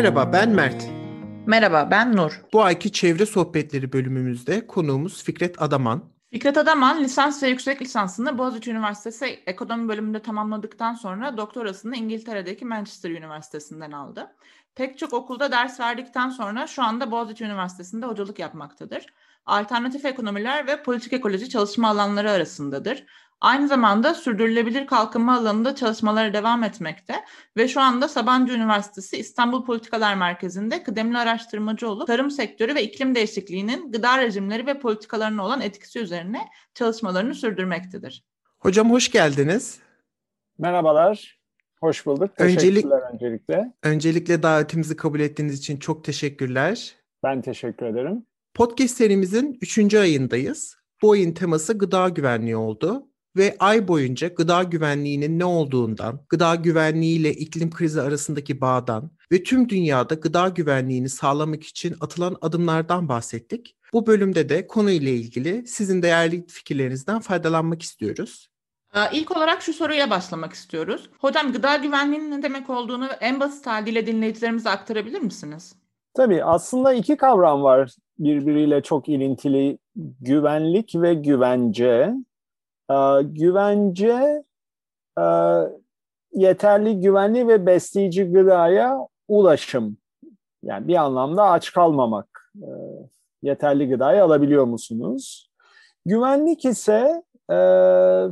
Merhaba ben Mert. Merhaba ben Nur. Bu ayki çevre sohbetleri bölümümüzde konuğumuz Fikret Adaman. Fikret Adaman lisans ve yüksek lisansını Boğaziçi Üniversitesi ekonomi bölümünde tamamladıktan sonra doktorasını İngiltere'deki Manchester Üniversitesi'nden aldı. Pek çok okulda ders verdikten sonra şu anda Boğaziçi Üniversitesi'nde hocalık yapmaktadır. Alternatif ekonomiler ve politik ekoloji çalışma alanları arasındadır. Aynı zamanda sürdürülebilir kalkınma alanında çalışmalara devam etmekte ve şu anda Sabancı Üniversitesi İstanbul Politikalar Merkezi'nde kıdemli araştırmacı olup tarım sektörü ve iklim değişikliğinin gıda rejimleri ve politikalarına olan etkisi üzerine çalışmalarını sürdürmektedir. Hocam hoş geldiniz. Merhabalar. Hoş bulduk. Öncelik, öncelikle. Öncelikle davetimizi kabul ettiğiniz için çok teşekkürler. Ben teşekkür ederim. Podcast serimizin 3. ayındayız. Bu ayın teması gıda güvenliği oldu ve ay boyunca gıda güvenliğinin ne olduğundan, gıda güvenliği ile iklim krizi arasındaki bağdan ve tüm dünyada gıda güvenliğini sağlamak için atılan adımlardan bahsettik. Bu bölümde de konuyla ilgili sizin değerli fikirlerinizden faydalanmak istiyoruz. İlk olarak şu soruyla başlamak istiyoruz. Hocam gıda güvenliğinin ne demek olduğunu en basit haliyle dinleyicilerimize aktarabilir misiniz? Tabii aslında iki kavram var birbiriyle çok ilintili. Güvenlik ve güvence. Ee, güvence e, yeterli güvenli ve besleyici gıdaya ulaşım. Yani bir anlamda aç kalmamak. Ee, yeterli gıdayı alabiliyor musunuz? Güvenlik ise e,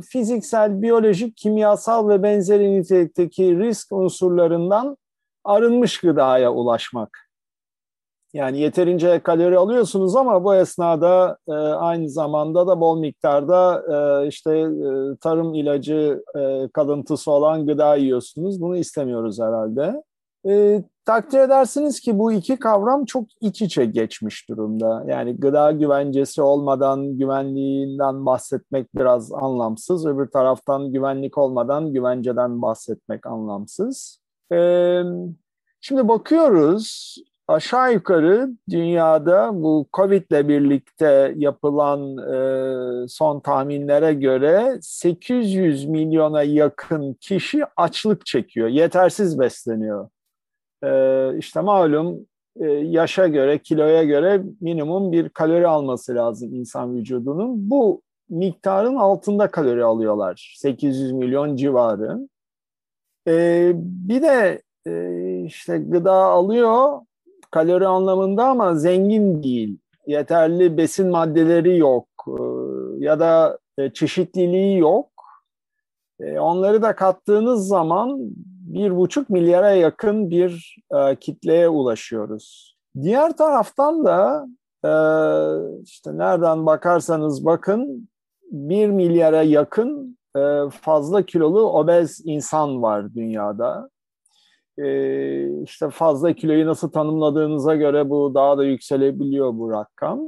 fiziksel, biyolojik, kimyasal ve benzeri nitelikteki risk unsurlarından arınmış gıdaya ulaşmak. Yani yeterince kalori alıyorsunuz ama bu esnada e, aynı zamanda da bol miktarda e, işte e, tarım ilacı e, kalıntısı olan gıda yiyorsunuz. Bunu istemiyoruz herhalde. E, takdir edersiniz ki bu iki kavram çok iç içe geçmiş durumda. Yani gıda güvencesi olmadan güvenliğinden bahsetmek biraz anlamsız. Öbür taraftan güvenlik olmadan güvenceden bahsetmek anlamsız. E, Şimdi bakıyoruz aşağı yukarı dünyada bu Covid ile birlikte yapılan e, son tahminlere göre 800 milyona yakın kişi açlık çekiyor, yetersiz besleniyor. E, işte malum e, yaşa göre, kiloya göre minimum bir kalori alması lazım insan vücudunun. Bu miktarın altında kalori alıyorlar, 800 milyon civarı. E, bir de e, işte gıda alıyor kalori anlamında ama zengin değil. Yeterli besin maddeleri yok e, ya da e, çeşitliliği yok. E, onları da kattığınız zaman bir buçuk milyara yakın bir kitleye ulaşıyoruz. Diğer taraftan da işte nereden bakarsanız bakın bir milyara yakın fazla kilolu obez insan var dünyada. Ee, işte fazla kiloyu nasıl tanımladığınıza göre bu daha da yükselebiliyor bu rakam.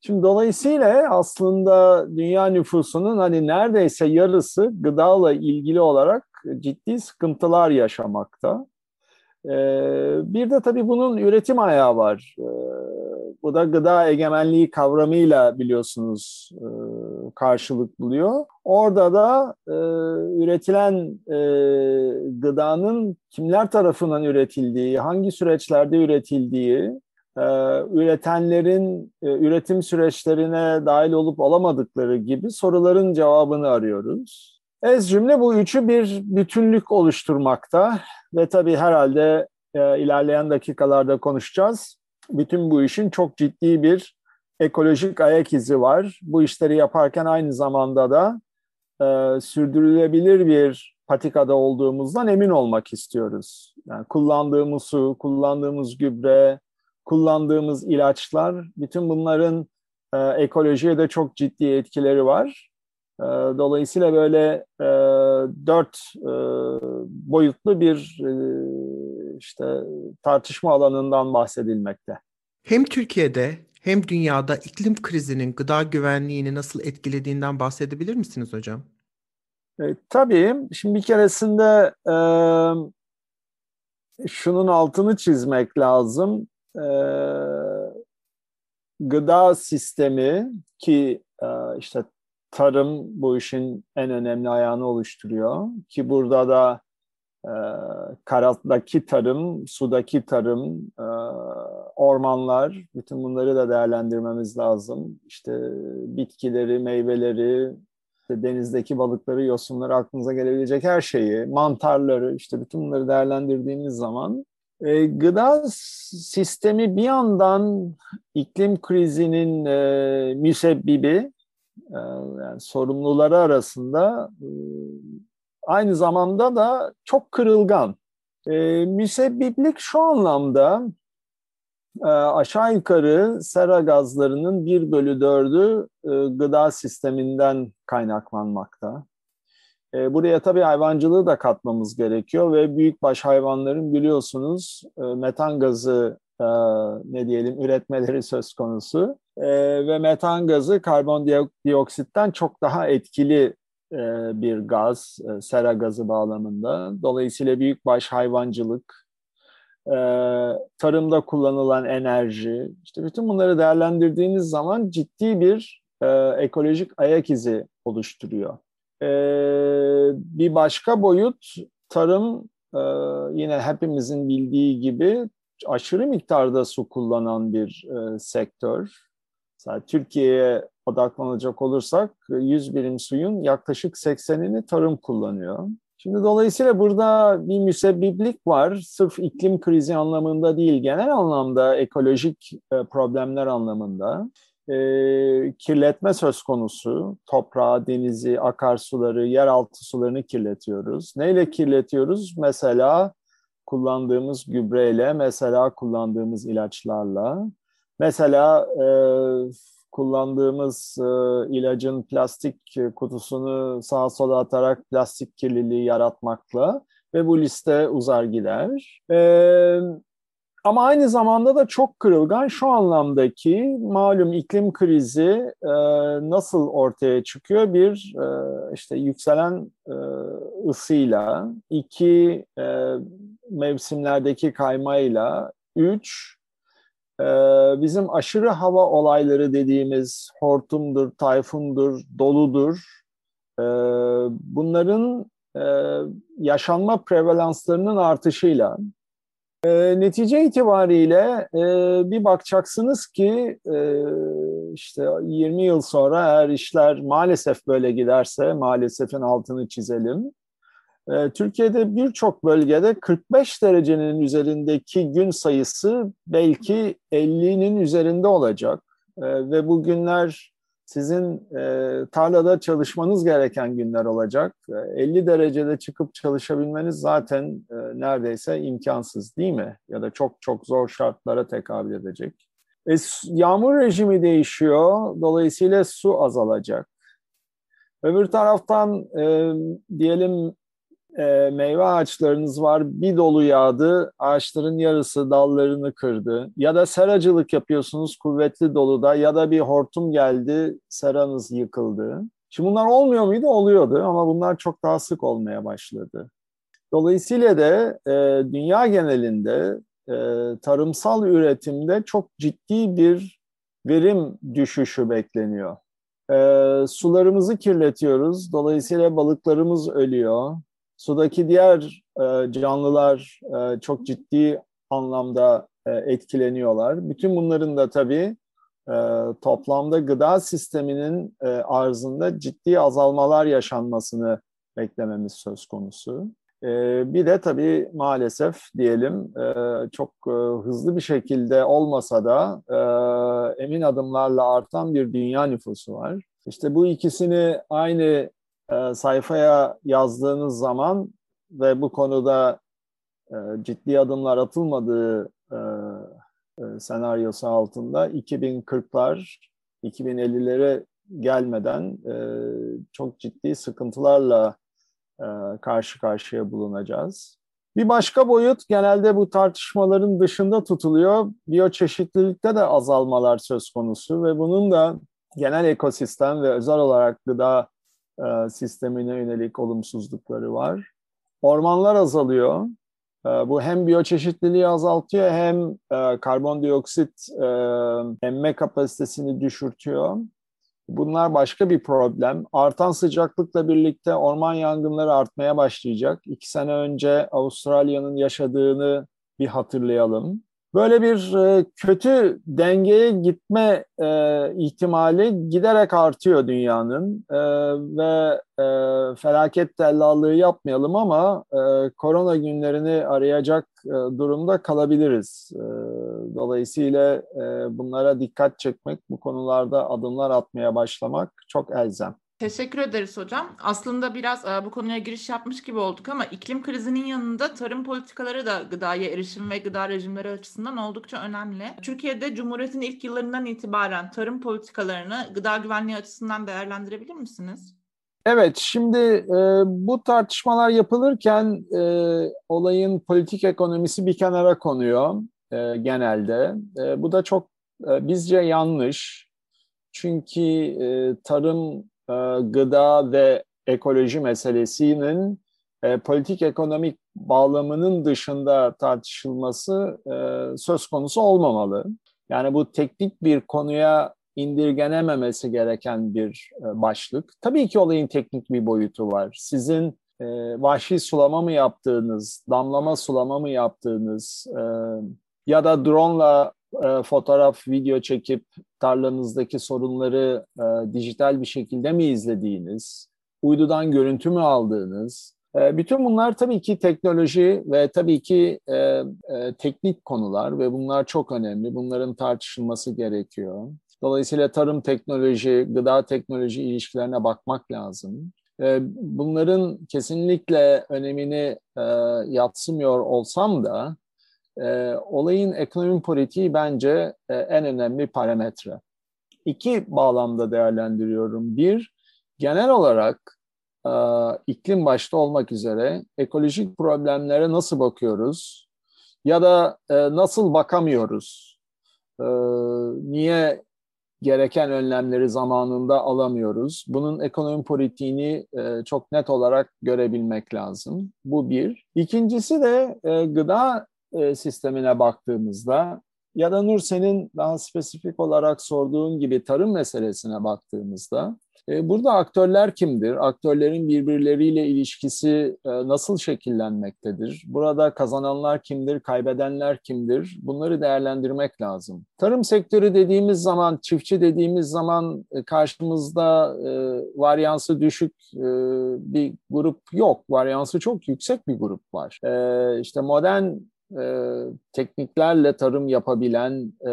Şimdi dolayısıyla aslında dünya nüfusunun hani neredeyse yarısı gıdayla ilgili olarak ciddi sıkıntılar yaşamakta. Ee, bir de tabii bunun üretim ayağı var. Ee, bu da gıda egemenliği kavramıyla biliyorsunuz karşılık buluyor. Orada da e, üretilen e, gıdanın kimler tarafından üretildiği, hangi süreçlerde üretildiği, e, üretenlerin e, üretim süreçlerine dahil olup olamadıkları gibi soruların cevabını arıyoruz. Ez cümle bu üçü bir bütünlük oluşturmakta ve tabii herhalde e, ilerleyen dakikalarda konuşacağız. Bütün bu işin çok ciddi bir ekolojik ayak izi var. Bu işleri yaparken aynı zamanda da e, sürdürülebilir bir patikada olduğumuzdan emin olmak istiyoruz. Yani kullandığımız su, kullandığımız gübre, kullandığımız ilaçlar, bütün bunların e, ekolojiye de çok ciddi etkileri var. E, dolayısıyla böyle e, dört e, boyutlu bir e, işte tartışma alanından bahsedilmekte. Hem Türkiye'de hem dünyada iklim krizinin gıda güvenliğini nasıl etkilediğinden bahsedebilir misiniz hocam? E, tabii. Şimdi bir keresinde e, şunun altını çizmek lazım. E, gıda sistemi ki e, işte tarım bu işin en önemli ayağını oluşturuyor ki burada da e, tarım, sudaki tarım, e, ormanlar, bütün bunları da değerlendirmemiz lazım. İşte bitkileri, meyveleri, işte denizdeki balıkları, yosunları, aklınıza gelebilecek her şeyi, mantarları, işte bütün bunları değerlendirdiğimiz zaman e, gıda sistemi bir yandan iklim krizinin e, müsebbibi, e, yani sorumluları arasında aynı zamanda da çok kırılgan. E, müsebbiplik şu anlamda e, aşağı yukarı sera gazlarının 1 bölü 4'ü e, gıda sisteminden kaynaklanmakta. E, buraya tabii hayvancılığı da katmamız gerekiyor ve büyükbaş hayvanların biliyorsunuz e, metan gazı e, ne diyelim üretmeleri söz konusu. E, ve metan gazı karbondioksitten çok daha etkili bir gaz, e, sera gazı bağlamında. Dolayısıyla büyükbaş hayvancılık, e, tarımda kullanılan enerji, işte bütün bunları değerlendirdiğiniz zaman ciddi bir ekolojik ayak izi oluşturuyor. Bir başka boyut tarım yine hepimizin bildiği gibi aşırı miktarda su kullanan bir sektör. Mesela Türkiye'ye odaklanacak olursak 100 birim suyun yaklaşık 80'ini tarım kullanıyor. Şimdi dolayısıyla burada bir müsebbiplik var. Sırf iklim krizi anlamında değil, genel anlamda ekolojik e, problemler anlamında. E, kirletme söz konusu. Toprağı, denizi, akarsuları, yeraltı sularını kirletiyoruz. Neyle kirletiyoruz? Mesela kullandığımız gübreyle, mesela kullandığımız ilaçlarla. Mesela e, kullandığımız e, ilacın plastik kutusunu sağa sola atarak plastik kirliliği yaratmakla ve bu liste uzar gider. E, ama aynı zamanda da çok kırılgan şu anlamdaki malum iklim krizi e, nasıl ortaya çıkıyor? Bir e, işte yükselen e, ısıyla, iki e, mevsimlerdeki kaymayla, üç bizim aşırı hava olayları dediğimiz hortumdur, tayfundur, doludur. Ee, bunların e, yaşanma prevalanslarının artışıyla e, netice itibariyle e, bir bakacaksınız ki işte 20 yıl sonra eğer işler maalesef böyle giderse maalesefin altını çizelim ee, Türkiye'de birçok bölgede 45 derecenin üzerindeki gün sayısı belki 50'nin üzerinde olacak. Ee, ve bu günler sizin e, tarlada çalışmanız gereken günler olacak. 50 derecede çıkıp çalışabilmeniz zaten e, neredeyse imkansız değil mi? Ya da çok çok zor şartlara tekabül edecek. E, yağmur rejimi değişiyor. Dolayısıyla su azalacak. Öbür taraftan e, diyelim e, meyve ağaçlarınız var bir dolu yağdı ağaçların yarısı dallarını kırdı ya da seracılık yapıyorsunuz kuvvetli doluda ya da bir hortum geldi seranız yıkıldı. Şimdi bunlar olmuyor muydu? Oluyordu ama bunlar çok daha sık olmaya başladı. Dolayısıyla da e, dünya genelinde e, tarımsal üretimde çok ciddi bir verim düşüşü bekleniyor. E, sularımızı kirletiyoruz. Dolayısıyla balıklarımız ölüyor. Sudaki diğer e, canlılar e, çok ciddi anlamda e, etkileniyorlar. Bütün bunların da tabii toplamda gıda sisteminin arzında ciddi azalmalar yaşanmasını beklememiz söz konusu. Bir de tabii maalesef diyelim çok hızlı bir şekilde olmasa da emin adımlarla artan bir dünya nüfusu var. İşte bu ikisini aynı e, sayfaya yazdığınız zaman ve bu konuda e, ciddi adımlar atılmadığı e, e, senaryosu altında 2040'lar 2050'lere gelmeden e, çok ciddi sıkıntılarla e, karşı karşıya bulunacağız. Bir başka boyut genelde bu tartışmaların dışında tutuluyor. Biyoçeşitlilikte de azalmalar söz konusu ve bunun da genel ekosistem ve özel olarak gıda e, sistemine yönelik olumsuzlukları var. Ormanlar azalıyor. E, bu hem biyoçeşitliliği azaltıyor hem e, karbondioksit emme kapasitesini düşürtüyor. Bunlar başka bir problem. Artan sıcaklıkla birlikte orman yangınları artmaya başlayacak. İki sene önce Avustralya'nın yaşadığını bir hatırlayalım. Böyle bir e, kötü dengeye gitme e, ihtimali giderek artıyor dünyanın e, ve felaket tellallığı yapmayalım ama korona günlerini arayacak durumda kalabiliriz. Dolayısıyla bunlara dikkat çekmek, bu konularda adımlar atmaya başlamak çok elzem. Teşekkür ederiz hocam. Aslında biraz e, bu konuya giriş yapmış gibi olduk ama iklim krizinin yanında tarım politikaları da gıdaya erişim ve gıda rejimleri açısından oldukça önemli. Türkiye'de Cumhuriyet'in ilk yıllarından itibaren tarım politikalarını gıda güvenliği açısından değerlendirebilir misiniz? Evet, şimdi e, bu tartışmalar yapılırken e, olayın politik ekonomisi bir kenara konuyor e, genelde. E, bu da çok e, bizce yanlış. Çünkü e, tarım e, gıda ve ekoloji meselesinin e, politik ekonomik bağlamının dışında tartışılması e, söz konusu olmamalı. Yani bu teknik bir konuya indirgenememesi gereken bir başlık. Tabii ki olayın teknik bir boyutu var. Sizin vahşi sulama mı yaptığınız, damlama sulama mı yaptığınız ya da drone'la e, fotoğraf, video çekip tarlanızdaki sorunları e, dijital bir şekilde mi izlediğiniz, uydudan görüntü mü aldığınız, e, bütün bunlar tabii ki teknoloji ve tabii ki e, e, teknik konular ve bunlar çok önemli. Bunların tartışılması gerekiyor. Dolayısıyla tarım teknoloji, gıda teknoloji ilişkilerine bakmak lazım. E, bunların kesinlikle önemini e, yatsımıyor olsam da e, olayın ekonomi politiği bence e, en önemli parametre. İki bağlamda değerlendiriyorum. Bir, genel olarak e, iklim başta olmak üzere ekolojik problemlere nasıl bakıyoruz ya da e, nasıl bakamıyoruz? E, niye gereken önlemleri zamanında alamıyoruz? Bunun ekonomi politiğini e, çok net olarak görebilmek lazım. Bu bir. İkincisi de e, gıda e, sistemine baktığımızda ya da Nur senin daha spesifik olarak sorduğun gibi tarım meselesine baktığımızda e, burada aktörler kimdir? Aktörlerin birbirleriyle ilişkisi e, nasıl şekillenmektedir? Burada kazananlar kimdir? Kaybedenler kimdir? Bunları değerlendirmek lazım. Tarım sektörü dediğimiz zaman, çiftçi dediğimiz zaman e, karşımızda e, varyansı düşük e, bir grup yok. Varyansı çok yüksek bir grup var. E, işte modern e, tekniklerle tarım yapabilen e,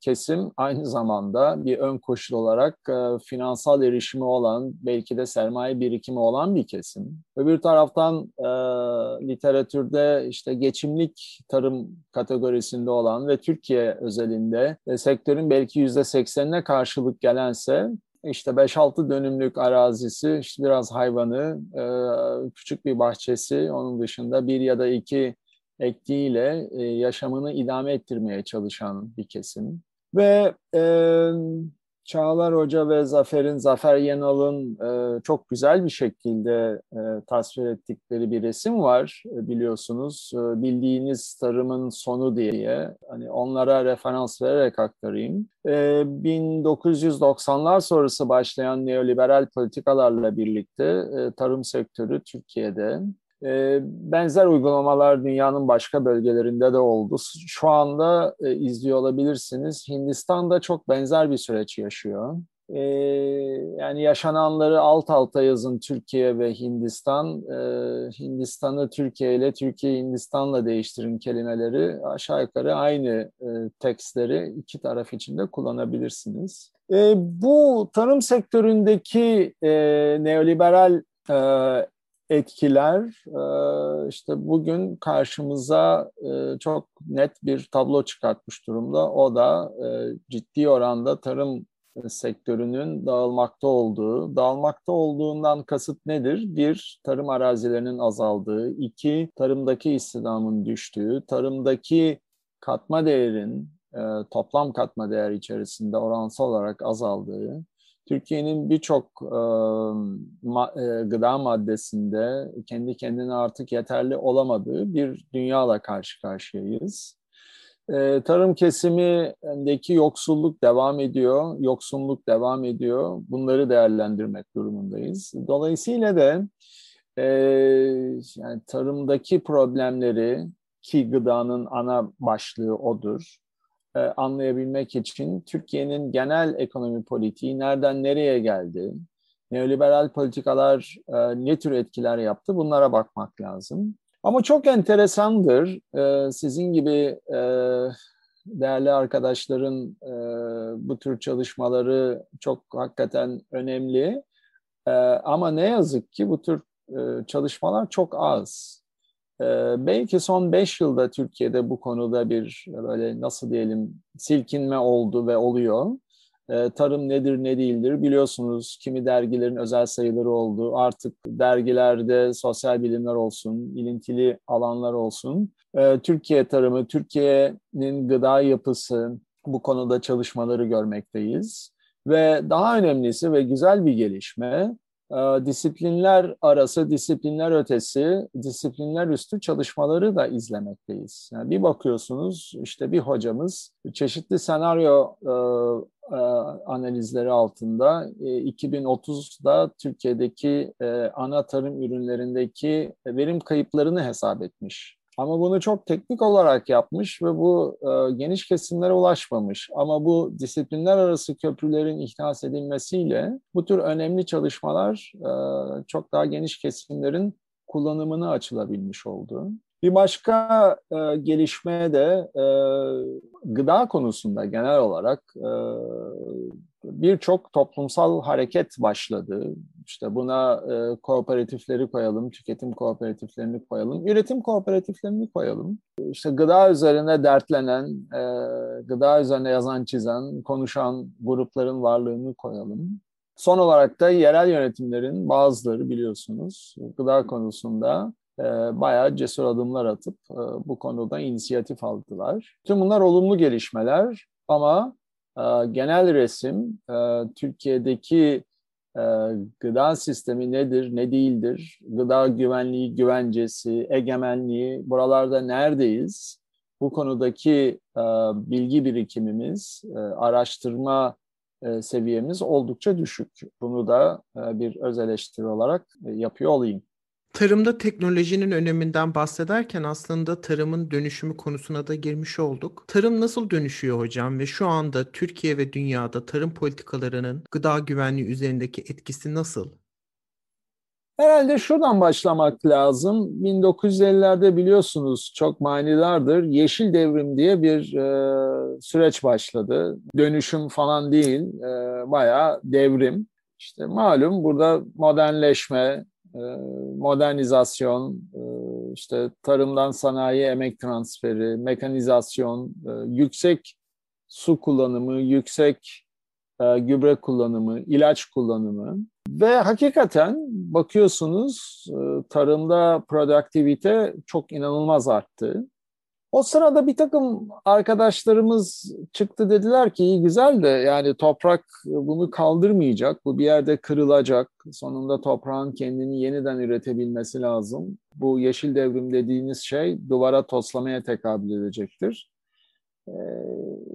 kesim aynı zamanda bir ön koşul olarak e, finansal erişimi olan, belki de sermaye birikimi olan bir kesim. Öbür taraftan e, literatürde işte geçimlik tarım kategorisinde olan ve Türkiye özelinde e, sektörün belki yüzde seksenine karşılık gelense işte 5-6 dönümlük arazisi, işte biraz hayvanı, e, küçük bir bahçesi, onun dışında bir ya da iki ektiğiyle e, yaşamını idame ettirmeye çalışan bir kesim. Ve e, Çağlar Hoca ve Zafer'in, Zafer Yenal'ın e, çok güzel bir şekilde e, tasvir ettikleri bir resim var e, biliyorsunuz. E, bildiğiniz tarımın sonu diye. Hani onlara referans vererek aktarayım. E, 1990'lar sonrası başlayan neoliberal politikalarla birlikte e, tarım sektörü Türkiye'de ee, benzer uygulamalar dünyanın başka bölgelerinde de oldu. Şu anda e, izliyor olabilirsiniz. Hindistan'da çok benzer bir süreç yaşıyor. Ee, yani yaşananları alt alta yazın Türkiye ve Hindistan. Ee, Hindistan'ı Türkiye ile Türkiye Hindistan'la değiştirin kelimeleri. Aşağı yukarı aynı e, tekstleri iki taraf için de kullanabilirsiniz. bu tarım sektöründeki e, neoliberal etkiler. E, işte bugün karşımıza e, çok net bir tablo çıkartmış durumda. O da e, ciddi oranda tarım sektörünün dağılmakta olduğu, dağılmakta olduğundan kasıt nedir? Bir, tarım arazilerinin azaldığı, iki, tarımdaki istihdamın düştüğü, tarımdaki katma değerin, toplam katma değer içerisinde oransal olarak azaldığı, Türkiye'nin birçok e, ma, e, gıda maddesinde kendi kendine artık yeterli olamadığı bir dünyayla karşı karşıyayız. E, tarım kesimindeki yoksulluk devam ediyor, yoksunluk devam ediyor. Bunları değerlendirmek durumundayız. Dolayısıyla da e, yani tarımdaki problemleri ki gıdanın ana başlığı odur. E, anlayabilmek için Türkiye'nin genel ekonomi politiği nereden nereye geldi, neoliberal politikalar e, ne tür etkiler yaptı bunlara bakmak lazım. Ama çok enteresandır. E, sizin gibi değerli arkadaşların bu tür çalışmaları çok hakikaten önemli. Ama ne yazık ki bu tür çalışmalar çok az. Belki son beş yılda Türkiye'de bu konuda bir böyle nasıl diyelim silkinme oldu ve oluyor. Tarım nedir ne değildir biliyorsunuz kimi dergilerin özel sayıları oldu. Artık dergilerde sosyal bilimler olsun, ilintili alanlar olsun. Türkiye tarımı, Türkiye'nin gıda yapısı bu konuda çalışmaları görmekteyiz. Ve daha önemlisi ve güzel bir gelişme disiplinler arası, disiplinler ötesi, disiplinler üstü çalışmaları da izlemekteyiz. Yani bir bakıyorsunuz işte bir hocamız çeşitli senaryo e, e, analizleri altında e, 2030'da Türkiye'deki e, ana tarım ürünlerindeki verim kayıplarını hesap etmiş. Ama bunu çok teknik olarak yapmış ve bu e, geniş kesimlere ulaşmamış. Ama bu disiplinler arası köprülerin ihdas edilmesiyle bu tür önemli çalışmalar e, çok daha geniş kesimlerin kullanımını açılabilmiş oldu. Bir başka e, gelişme de e, gıda konusunda genel olarak e, birçok toplumsal hareket başladı. İşte buna e, kooperatifleri koyalım, tüketim kooperatiflerini koyalım, üretim kooperatiflerini koyalım. İşte gıda üzerine dertlenen, e, gıda üzerine yazan, çizen, konuşan grupların varlığını koyalım. Son olarak da yerel yönetimlerin bazıları biliyorsunuz gıda konusunda e, bayağı cesur adımlar atıp e, bu konuda inisiyatif aldılar. Tüm bunlar olumlu gelişmeler ama genel resim e, Türkiye'deki e, gıda sistemi nedir, ne değildir, gıda güvenliği, güvencesi, egemenliği, buralarda neredeyiz? Bu konudaki bilgi birikimimiz, araştırma seviyemiz oldukça düşük. Bunu da bir öz eleştiri olarak yapıyor olayım. Tarımda teknolojinin öneminden bahsederken aslında tarımın dönüşümü konusuna da girmiş olduk. Tarım nasıl dönüşüyor hocam ve şu anda Türkiye ve dünyada tarım politikalarının gıda güvenliği üzerindeki etkisi nasıl? Herhalde şuradan başlamak lazım. 1950'lerde biliyorsunuz çok manidardır. Yeşil devrim diye bir e, süreç başladı. Dönüşüm falan değil, e, bayağı devrim. İşte malum burada modernleşme, modernizasyon, e, işte tarımdan sanayi emek transferi, mekanizasyon, e, yüksek su kullanımı, yüksek gübre kullanımı, ilaç kullanımı ve hakikaten bakıyorsunuz tarımda produktivite çok inanılmaz arttı. O sırada bir takım arkadaşlarımız çıktı dediler ki iyi güzel de yani toprak bunu kaldırmayacak. Bu bir yerde kırılacak. Sonunda toprağın kendini yeniden üretebilmesi lazım. Bu yeşil devrim dediğiniz şey duvara toslamaya tekabül edecektir. Ee,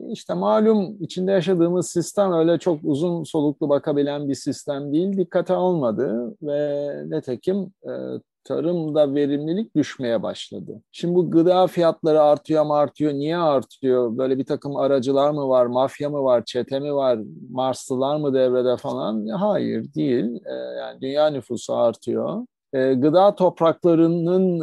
işte malum içinde yaşadığımız sistem öyle çok uzun soluklu bakabilen bir sistem değil. Dikkate almadı ve netekim e, tarımda verimlilik düşmeye başladı. Şimdi bu gıda fiyatları artıyor mu artıyor? Niye artıyor? Böyle bir takım aracılar mı var? Mafya mı var? Çete mi var? Marslılar mı devrede falan? Hayır değil. Ee, yani dünya nüfusu artıyor. Ee, gıda topraklarının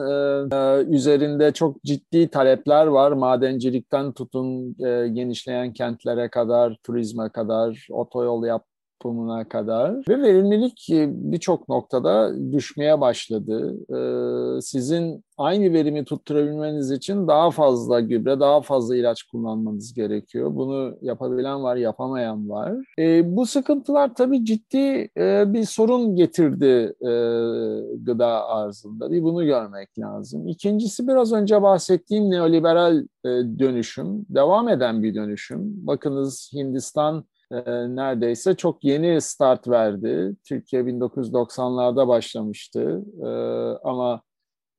e, e, üzerinde çok ciddi talepler var. Madencilikten tutun e, genişleyen kentlere kadar, turizme kadar, otoyol yap yapımına kadar ve verimlilik e, birçok noktada düşmeye başladı. Ee, sizin aynı verimi tutturabilmeniz için daha fazla gübre, daha fazla ilaç kullanmanız gerekiyor. Bunu yapabilen var, yapamayan var. Ee, bu sıkıntılar tabii ciddi e, bir sorun getirdi e, gıda arzında. Bunu görmek lazım. İkincisi biraz önce bahsettiğim neoliberal dönüşüm, devam eden bir dönüşüm. Bakınız Hindistan e, neredeyse çok yeni start verdi. Türkiye 1990'larda başlamıştı e, ama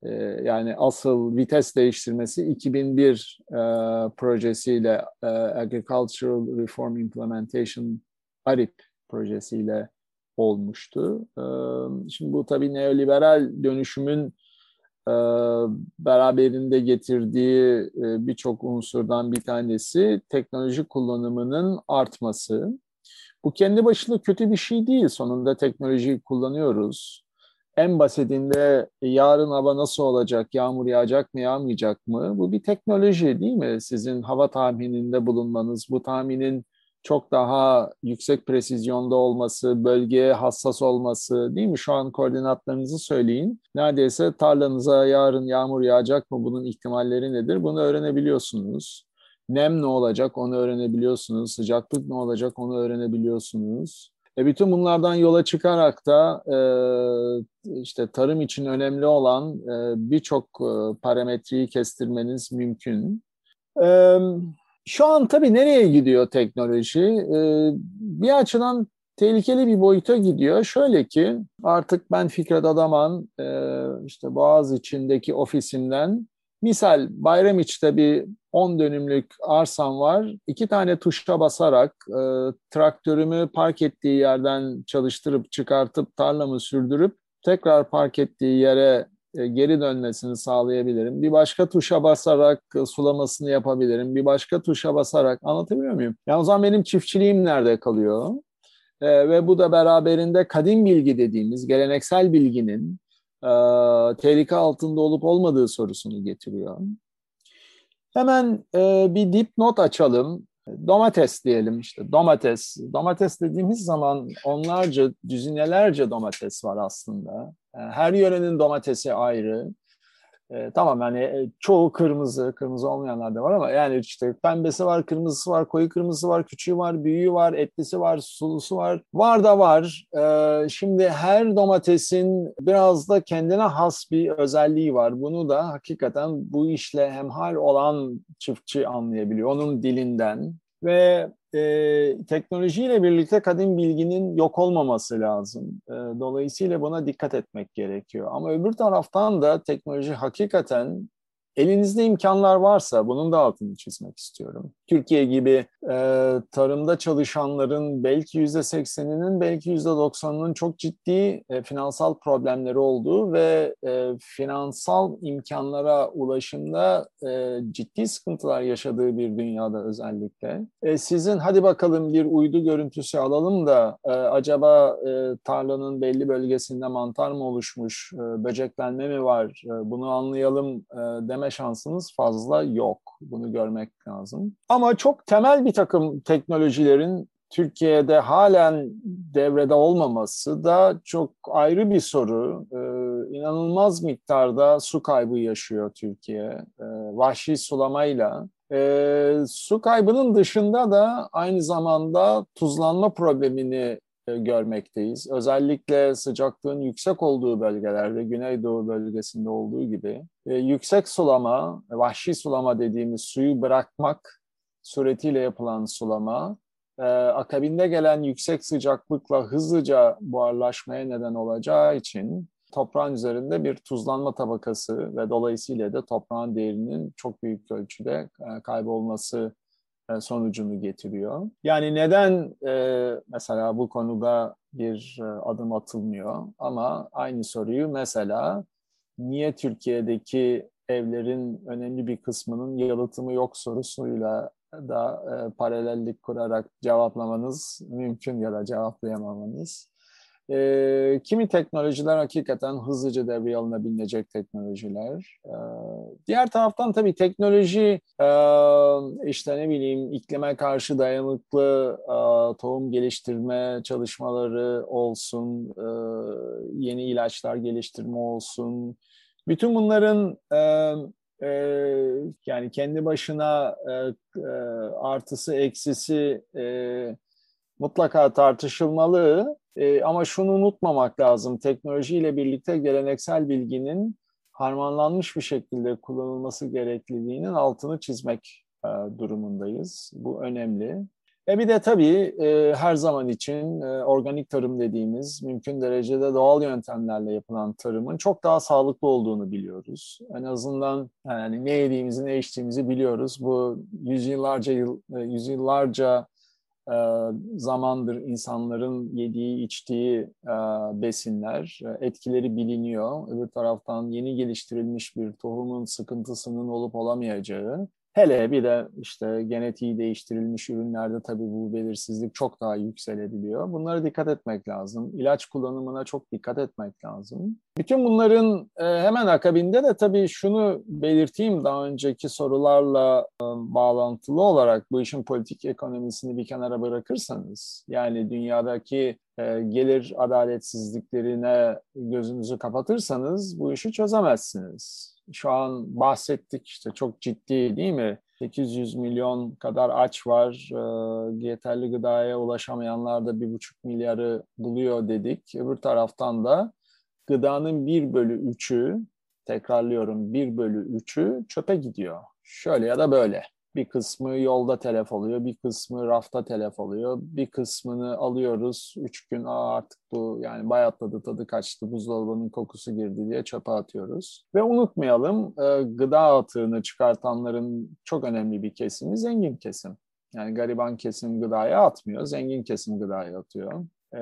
E, yani asıl vites değiştirmesi 2001 e, projesiyle e, Agricultural Reform Implementation ARIP projesiyle olmuştu. E, şimdi bu tabii neoliberal dönüşümün beraberinde getirdiği e, birçok unsurdan bir tanesi teknoloji kullanımının artması. Bu kendi başına kötü bir şey değil. Sonunda teknolojiyi kullanıyoruz. En basitinde yarın hava nasıl olacak, yağmur yağacak mı, yağmayacak mı? Bu bir teknoloji değil mi? Sizin hava tahmininde bulunmanız, bu tahminin çok daha yüksek presizyonda olması, bölgeye hassas olması değil mi? Şu an koordinatlarınızı söyleyin. Neredeyse tarlanıza yarın yağmur yağacak mı? Bunun ihtimalleri nedir? Bunu öğrenebiliyorsunuz. Nem ne olacak onu öğrenebiliyorsunuz. Sıcaklık ne olacak onu öğrenebiliyorsunuz. E bütün bunlardan yola çıkarak da e, işte tarım için önemli olan e, birçok e, parametreyi kestirmeniz mümkün. E, şu an tabii nereye gidiyor teknoloji? E, bir açıdan tehlikeli bir boyuta gidiyor. Şöyle ki artık ben Fikret Adaman e, işte Boğaz içindeki ofisimden misal Bayramiç'te bir 10 dönümlük arsam var. İki tane tuşa basarak e, traktörümü park ettiği yerden çalıştırıp çıkartıp tarlamı sürdürüp tekrar park ettiği yere geri dönmesini sağlayabilirim. Bir başka tuşa basarak e, sulamasını yapabilirim. Bir başka tuşa basarak anlatabiliyor muyum? Yani o zaman benim çiftçiliğim nerede kalıyor? E, ve bu da beraberinde kadim bilgi dediğimiz geleneksel bilginin e, tehlike altında olup olmadığı sorusunu getiriyor. Hemen e, bir dipnot açalım. Domates diyelim işte domates. Domates dediğimiz zaman onlarca, düzinelerce domates var aslında. Her yörenin domatesi ayrı. E, tamam yani e, çoğu kırmızı, kırmızı olmayanlar da var ama yani işte pembesi var, kırmızısı var, koyu kırmızısı var, küçüğü var, büyüğü var, etlisi var, sulusu var. Var da var. E, şimdi her domatesin biraz da kendine has bir özelliği var. Bunu da hakikaten bu işle hemhal olan çiftçi anlayabiliyor. Onun dilinden ve e, teknolojiyle birlikte kadim bilginin yok olmaması lazım. E, dolayısıyla buna dikkat etmek gerekiyor. Ama öbür taraftan da teknoloji hakikaten Elinizde imkanlar varsa bunun da altını çizmek istiyorum. Türkiye gibi e, tarımda çalışanların belki yüzde sekseninin belki yüzde doksanının çok ciddi e, finansal problemleri olduğu ve e, finansal imkanlara ulaşımda e, ciddi sıkıntılar yaşadığı bir dünyada özellikle. E, sizin hadi bakalım bir uydu görüntüsü alalım da e, acaba e, tarlanın belli bölgesinde mantar mı oluşmuş, e, böceklenme mi var e, bunu anlayalım e, şansınız fazla yok. Bunu görmek lazım. Ama çok temel bir takım teknolojilerin Türkiye'de halen devrede olmaması da çok ayrı bir soru. Ee, inanılmaz miktarda su kaybı yaşıyor Türkiye. Ee, vahşi sulamayla. Ee, su kaybının dışında da aynı zamanda tuzlanma problemini görmekteyiz. Özellikle sıcaklığın yüksek olduğu bölgelerde, Güneydoğu bölgesinde olduğu gibi e, yüksek sulama, vahşi sulama dediğimiz suyu bırakmak suretiyle yapılan sulama, e, akabinde gelen yüksek sıcaklıkla hızlıca buharlaşmaya neden olacağı için toprağın üzerinde bir tuzlanma tabakası ve dolayısıyla da toprağın değerinin çok büyük ölçüde kaybolması e, sonucunu getiriyor. Yani neden e, mesela bu konuda bir e, adım atılmıyor ama aynı soruyu mesela niye Türkiye'deki evlerin önemli bir kısmının yalıtımı yok sorusuyla da e, paralellik kurarak cevaplamanız mümkün ya da cevaplayamamanız. E, kimi teknolojiler hakikaten hızlıca devreye alınabilecek teknolojiler. E, diğer taraftan tabii teknoloji e, işte ne bileyim iklime karşı dayanıklı e, tohum geliştirme çalışmaları olsun, e, yeni ilaçlar geliştirme olsun. Bütün bunların e, e, yani kendi başına e, e, artısı eksisi e, mutlaka tartışılmalı e, ama şunu unutmamak lazım. Teknolojiyle birlikte geleneksel bilginin harmanlanmış bir şekilde kullanılması gerekliliğinin altını çizmek e, durumundayız. Bu önemli. E bir de tabii e, her zaman için e, organik tarım dediğimiz mümkün derecede doğal yöntemlerle yapılan tarımın çok daha sağlıklı olduğunu biliyoruz. En azından yani ne yediğimizi ne içtiğimizi biliyoruz. Bu yüzyıllarca yıl, e, yüzyıllarca e, zamandır insanların yediği, içtiği e, besinler, e, etkileri biliniyor. Öbür taraftan yeni geliştirilmiş bir tohumun sıkıntısının olup olamayacağı Hele bir de işte genetiği değiştirilmiş ürünlerde tabii bu belirsizlik çok daha yükselebiliyor. Bunlara dikkat etmek lazım. İlaç kullanımına çok dikkat etmek lazım. Bütün bunların e, hemen akabinde de tabii şunu belirteyim daha önceki sorularla e, bağlantılı olarak bu işin politik ekonomisini bir kenara bırakırsanız yani dünyadaki e, gelir adaletsizliklerine gözünüzü kapatırsanız bu işi çözemezsiniz şu an bahsettik işte çok ciddi değil mi? 800 milyon kadar aç var. E, yeterli gıdaya ulaşamayanlar da bir buçuk milyarı buluyor dedik. Öbür taraftan da gıdanın bir bölü üçü, tekrarlıyorum bir bölü üçü çöpe gidiyor. Şöyle ya da böyle. Bir kısmı yolda telef oluyor, bir kısmı rafta telef oluyor, bir kısmını alıyoruz. Üç gün Aa, artık bu yani bayatladı, tadı kaçtı, buzdolabının kokusu girdi diye çöpe atıyoruz. Ve unutmayalım e, gıda atığını çıkartanların çok önemli bir kesimi zengin kesim. Yani gariban kesim gıdaya atmıyor, zengin kesim gıdaya atıyor. Ee,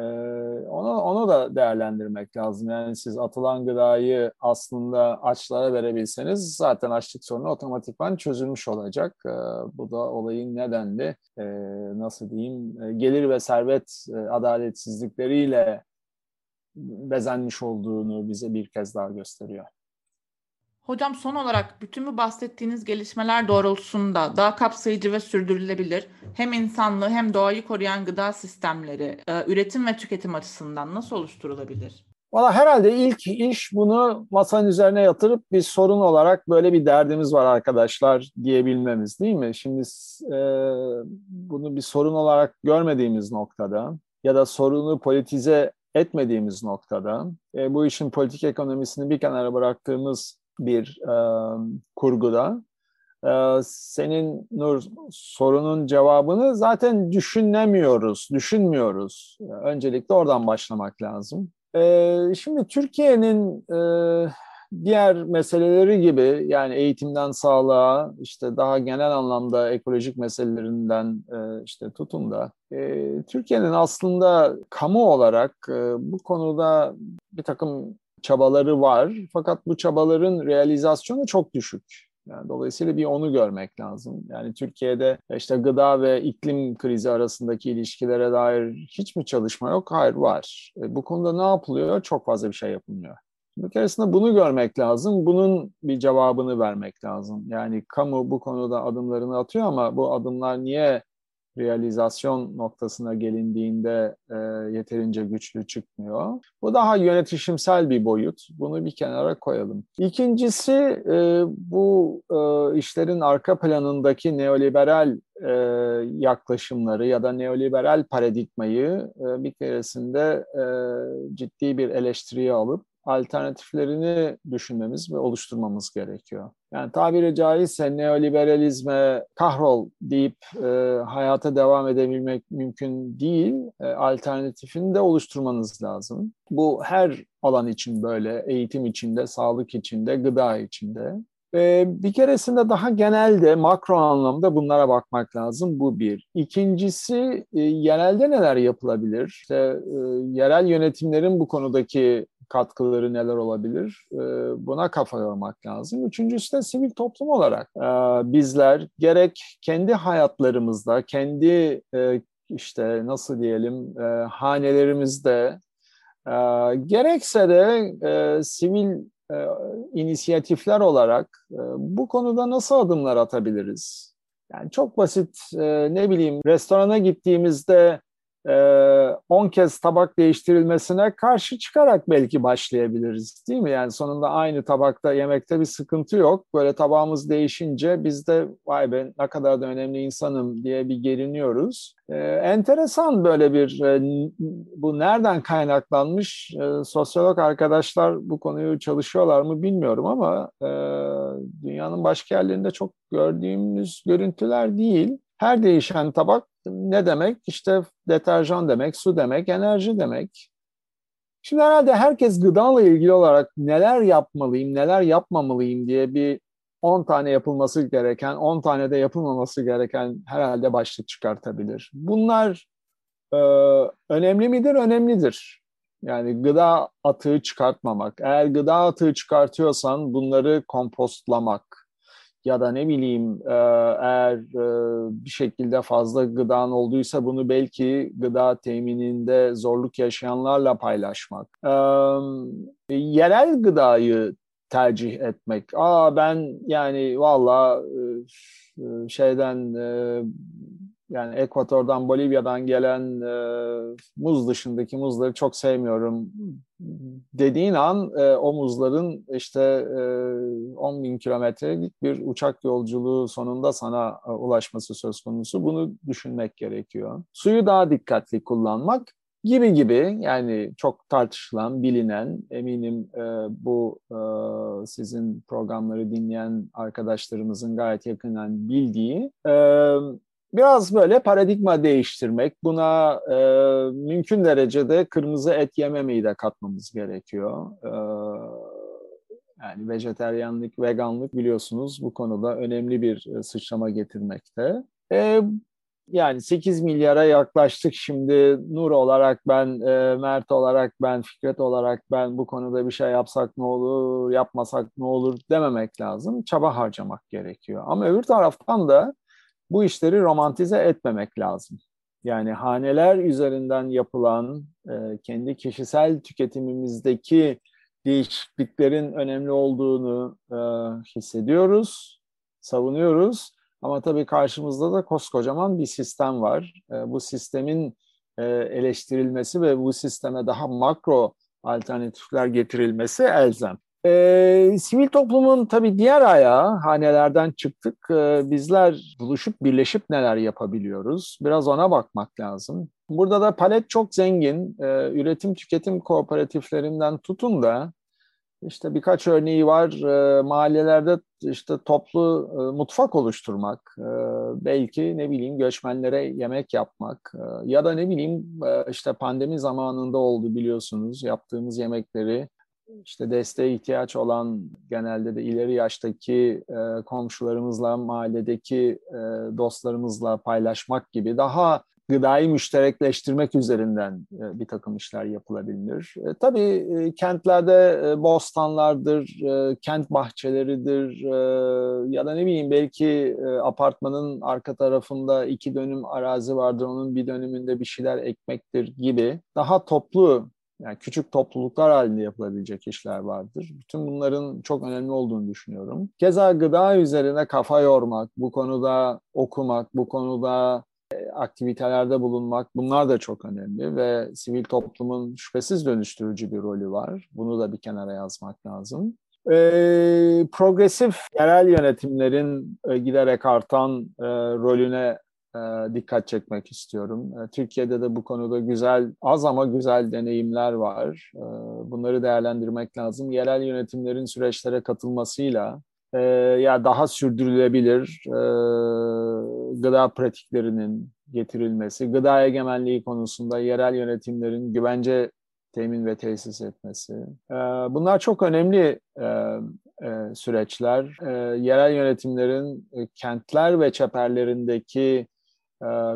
onu, onu da değerlendirmek lazım. Yani siz atılan gıdayı aslında açlara verebilseniz zaten açlık sorunu otomatikman çözülmüş olacak. Ee, bu da olayın nedenli e, nasıl diyeyim e, gelir ve servet e, adaletsizlikleriyle bezenmiş olduğunu bize bir kez daha gösteriyor. Hocam son olarak bütün bu bahsettiğiniz gelişmeler doğrultusunda daha kapsayıcı ve sürdürülebilir hem insanlığı hem doğayı koruyan gıda sistemleri e, üretim ve tüketim açısından nasıl oluşturulabilir? Valla herhalde ilk iş bunu masanın üzerine yatırıp bir sorun olarak böyle bir derdimiz var arkadaşlar diyebilmemiz değil mi? Şimdi e, bunu bir sorun olarak görmediğimiz noktada ya da sorunu politize etmediğimiz noktada e, bu işin politik ekonomisini bir kenara bıraktığımız bir e, kurguda. E, senin Nur sorunun cevabını zaten düşünemiyoruz, düşünmüyoruz. Öncelikle oradan başlamak lazım. E, şimdi Türkiye'nin e, diğer meseleleri gibi yani eğitimden sağlığa işte daha genel anlamda ekolojik meselelerinden e, işte tutun da e, Türkiye'nin aslında kamu olarak e, bu konuda bir takım çabaları var. Fakat bu çabaların realizasyonu çok düşük. Yani dolayısıyla bir onu görmek lazım. Yani Türkiye'de işte gıda ve iklim krizi arasındaki ilişkilere dair hiç mi çalışma yok? Hayır var. E, bu konuda ne yapılıyor? Çok fazla bir şey yapılmıyor. Bir keresinde bunu görmek lazım. Bunun bir cevabını vermek lazım. Yani kamu bu konuda adımlarını atıyor ama bu adımlar niye realizasyon noktasına gelindiğinde e, yeterince güçlü çıkmıyor. Bu daha yönetişimsel bir boyut. Bunu bir kenara koyalım. İkincisi e, bu e, işlerin arka planındaki neoliberal e, yaklaşımları ya da neoliberal paradigmayı e, bir keresinde e, ciddi bir eleştiriye alıp alternatiflerini düşünmemiz ve oluşturmamız gerekiyor. Yani tabiri caizse neoliberalizme kahrol deyip e, hayata devam edebilmek mümkün değil. E, alternatifini de oluşturmanız lazım. Bu her alan için böyle, eğitim içinde, sağlık içinde, gıda içinde. E, bir keresinde daha genelde makro anlamda bunlara bakmak lazım. Bu bir. İkincisi e, yerelde neler yapılabilir? İşte, e, yerel yönetimlerin bu konudaki katkıları neler olabilir? Ee, buna kafa yormak lazım. Üçüncüsü de sivil toplum olarak ee, bizler gerek kendi hayatlarımızda, kendi e, işte nasıl diyelim e, hanelerimizde e, gerekse de sivil inisiyatifler olarak bu konuda nasıl adımlar atabiliriz? Yani çok basit ne bileyim restorana gittiğimizde 10 kez tabak değiştirilmesine karşı çıkarak belki başlayabiliriz değil mi? Yani sonunda aynı tabakta yemekte bir sıkıntı yok. Böyle tabağımız değişince biz de vay be ne kadar da önemli insanım diye bir geriniyoruz. Ee, enteresan böyle bir e, bu nereden kaynaklanmış e, sosyolog arkadaşlar bu konuyu çalışıyorlar mı bilmiyorum ama e, dünyanın başka yerlerinde çok gördüğümüz görüntüler değil. Her değişen tabak ne demek? İşte deterjan demek, su demek, enerji demek. Şimdi herhalde herkes gıdayla ilgili olarak neler yapmalıyım, neler yapmamalıyım diye bir 10 tane yapılması gereken, 10 tane de yapılmaması gereken herhalde başlık çıkartabilir. Bunlar e, önemli midir? Önemlidir. Yani gıda atığı çıkartmamak. Eğer gıda atığı çıkartıyorsan bunları kompostlamak, ya da ne bileyim e, eğer e, bir şekilde fazla gıdan olduysa bunu belki gıda temininde zorluk yaşayanlarla paylaşmak. E, yerel gıdayı tercih etmek. Aa ben yani valla şeyden yani Ekvator'dan, Bolivya'dan gelen e, muz dışındaki muzları çok sevmiyorum dediğin an e, o muzların işte e, 10 bin kilometrelik bir uçak yolculuğu sonunda sana e, ulaşması söz konusu. Bunu düşünmek gerekiyor. Suyu daha dikkatli kullanmak gibi gibi yani çok tartışılan, bilinen eminim e, bu e, sizin programları dinleyen arkadaşlarımızın gayet yakından bildiği e, biraz böyle paradigma değiştirmek, buna e, mümkün derecede kırmızı et yememeyi de katmamız gerekiyor. E, yani vejeteryanlık, veganlık biliyorsunuz bu konuda önemli bir e, sıçrama getirmekte. E, yani 8 milyara yaklaştık şimdi Nur olarak ben, e, Mert olarak ben, Fikret olarak ben bu konuda bir şey yapsak ne olur, yapmasak ne olur dememek lazım. Çaba harcamak gerekiyor. Ama öbür taraftan da bu işleri romantize etmemek lazım. Yani haneler üzerinden yapılan e, kendi kişisel tüketimimizdeki değişikliklerin önemli olduğunu e, hissediyoruz, savunuyoruz. Ama tabii karşımızda da koskocaman bir sistem var. E, bu sistemin e, eleştirilmesi ve bu sisteme daha makro alternatifler getirilmesi elzem. E, sivil toplumun tabii diğer ayağı hanelerden çıktık. E, bizler buluşup birleşip neler yapabiliyoruz? Biraz ona bakmak lazım. Burada da palet çok zengin. E, üretim tüketim kooperatiflerinden tutun da işte birkaç örneği var. E, mahallelerde işte toplu e, mutfak oluşturmak, e, belki ne bileyim göçmenlere yemek yapmak e, ya da ne bileyim e, işte pandemi zamanında oldu biliyorsunuz yaptığımız yemekleri işte desteğe ihtiyaç olan genelde de ileri yaştaki e, komşularımızla, mahalledeki e, dostlarımızla paylaşmak gibi daha gıdayı müşterekleştirmek üzerinden e, bir takım işler yapılabilir. E, tabii e, kentlerde e, bostanlardır, e, kent bahçeleridir e, ya da ne bileyim belki e, apartmanın arka tarafında iki dönüm arazi vardır, onun bir dönümünde bir şeyler ekmektir gibi daha toplu yani küçük topluluklar halinde yapılabilecek işler vardır. Bütün bunların çok önemli olduğunu düşünüyorum. Keza gıda üzerine kafa yormak, bu konuda okumak, bu konuda e, aktivitelerde bulunmak bunlar da çok önemli ve sivil toplumun şüphesiz dönüştürücü bir rolü var. Bunu da bir kenara yazmak lazım. Ee, progresif yerel yönetimlerin e, giderek artan e, rolüne e, dikkat çekmek istiyorum. E, Türkiye'de de bu konuda güzel, az ama güzel deneyimler var. E, bunları değerlendirmek lazım. Yerel yönetimlerin süreçlere katılmasıyla ya daha sürdürülebilir gıda pratiklerinin getirilmesi, gıda egemenliği konusunda yerel yönetimlerin güvence temin ve tesis etmesi. Bunlar çok önemli süreçler. Yerel yönetimlerin kentler ve çeperlerindeki e,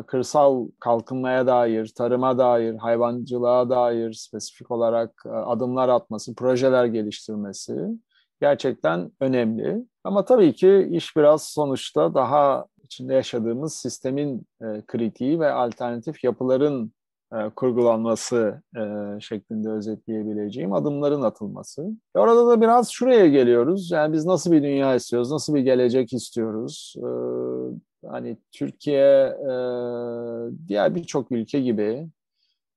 kırsal kalkınmaya dair, tarıma dair, hayvancılığa dair spesifik olarak e, adımlar atması, projeler geliştirmesi gerçekten önemli. Ama tabii ki iş biraz sonuçta daha içinde yaşadığımız sistemin e, kritiği ve alternatif yapıların kurgulanması şeklinde özetleyebileceğim adımların atılması. Orada da biraz şuraya geliyoruz. Yani biz nasıl bir dünya istiyoruz, nasıl bir gelecek istiyoruz? Hani Türkiye e, diğer birçok ülke gibi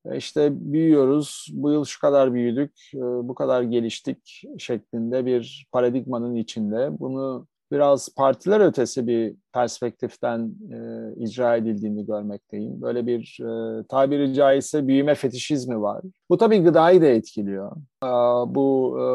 e, işte büyüyoruz, bu yıl şu kadar büyüdük, e, bu kadar geliştik şeklinde bir paradigmanın içinde. Bunu biraz partiler ötesi bir perspektiften e, icra edildiğini görmekteyim. Böyle bir e, tabiri caizse büyüme fetişizmi var. Bu tabii gıdayı da etkiliyor. E, bu e,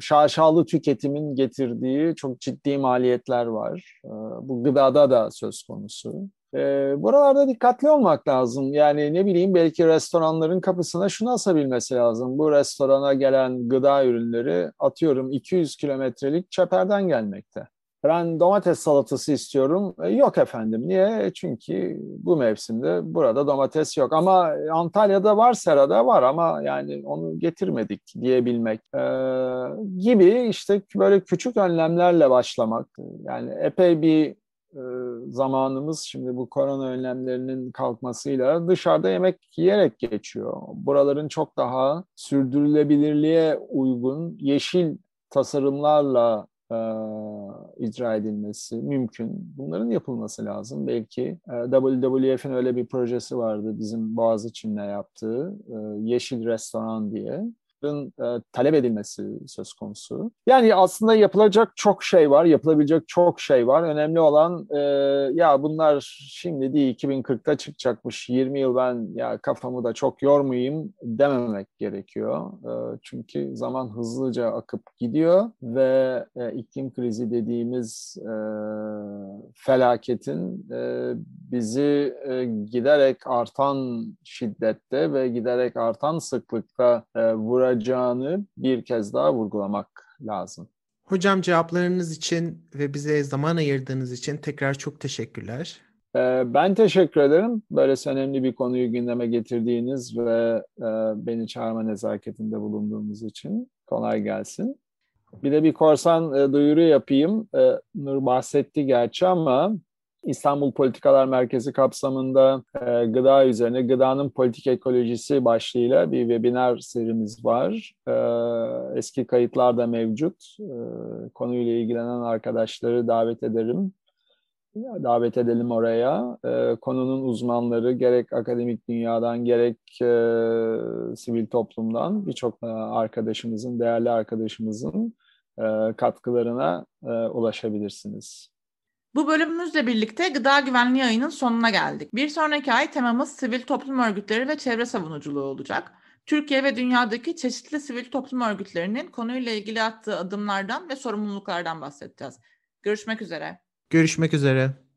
şaşalı tüketimin getirdiği çok ciddi maliyetler var. E, bu gıdada da söz konusu. E, buralarda dikkatli olmak lazım. Yani ne bileyim belki restoranların kapısına şunu asabilmesi lazım. Bu restorana gelen gıda ürünleri atıyorum 200 kilometrelik çeperden gelmekte. Ben domates salatası istiyorum. E, yok efendim. Niye? Çünkü bu mevsimde burada domates yok. Ama Antalya'da var, Serada var ama yani onu getirmedik diyebilmek ee, gibi işte böyle küçük önlemlerle başlamak. Yani epey bir e, zamanımız şimdi bu korona önlemlerinin kalkmasıyla dışarıda yemek yiyerek geçiyor. Buraların çok daha sürdürülebilirliğe uygun yeşil tasarımlarla e, icra edilmesi mümkün. Bunların yapılması lazım. Belki e, WWF'in öyle bir projesi vardı bizim Boğaziçi'nde yaptığı e, Yeşil Restoran diye e, talep edilmesi söz konusu. Yani aslında yapılacak çok şey var, yapılabilecek çok şey var. Önemli olan e, ya bunlar şimdi değil 2040'ta çıkacakmış, 20 yıl ben ya kafamı da çok yormayayım dememek gerekiyor. E, çünkü zaman hızlıca akıp gidiyor ve e, iklim krizi dediğimiz e, felaketin e, bizi e, giderek artan şiddette ve giderek artan sıklıkta e, vura olacağını bir kez daha vurgulamak lazım. Hocam cevaplarınız için ve bize zaman ayırdığınız için tekrar çok teşekkürler. Ee, ben teşekkür ederim. Böyle önemli bir konuyu gündeme getirdiğiniz ve e, beni çağırma nezaketinde bulunduğumuz için kolay gelsin. Bir de bir korsan e, duyuru yapayım. E, Nur bahsetti gerçi ama İstanbul Politikalar Merkezi kapsamında e, gıda üzerine gıdanın politik ekolojisi başlığıyla bir webinar serimiz var. E, eski kayıtlar da mevcut. E, konuyla ilgilenen arkadaşları davet ederim. Davet edelim oraya. E, konunun uzmanları gerek akademik dünyadan gerek e, sivil toplumdan birçok e, arkadaşımızın, değerli arkadaşımızın e, katkılarına e, ulaşabilirsiniz. Bu bölümümüzle birlikte gıda güvenliği ayının sonuna geldik. Bir sonraki ay temamız sivil toplum örgütleri ve çevre savunuculuğu olacak. Türkiye ve dünyadaki çeşitli sivil toplum örgütlerinin konuyla ilgili attığı adımlardan ve sorumluluklardan bahsedeceğiz. Görüşmek üzere. Görüşmek üzere.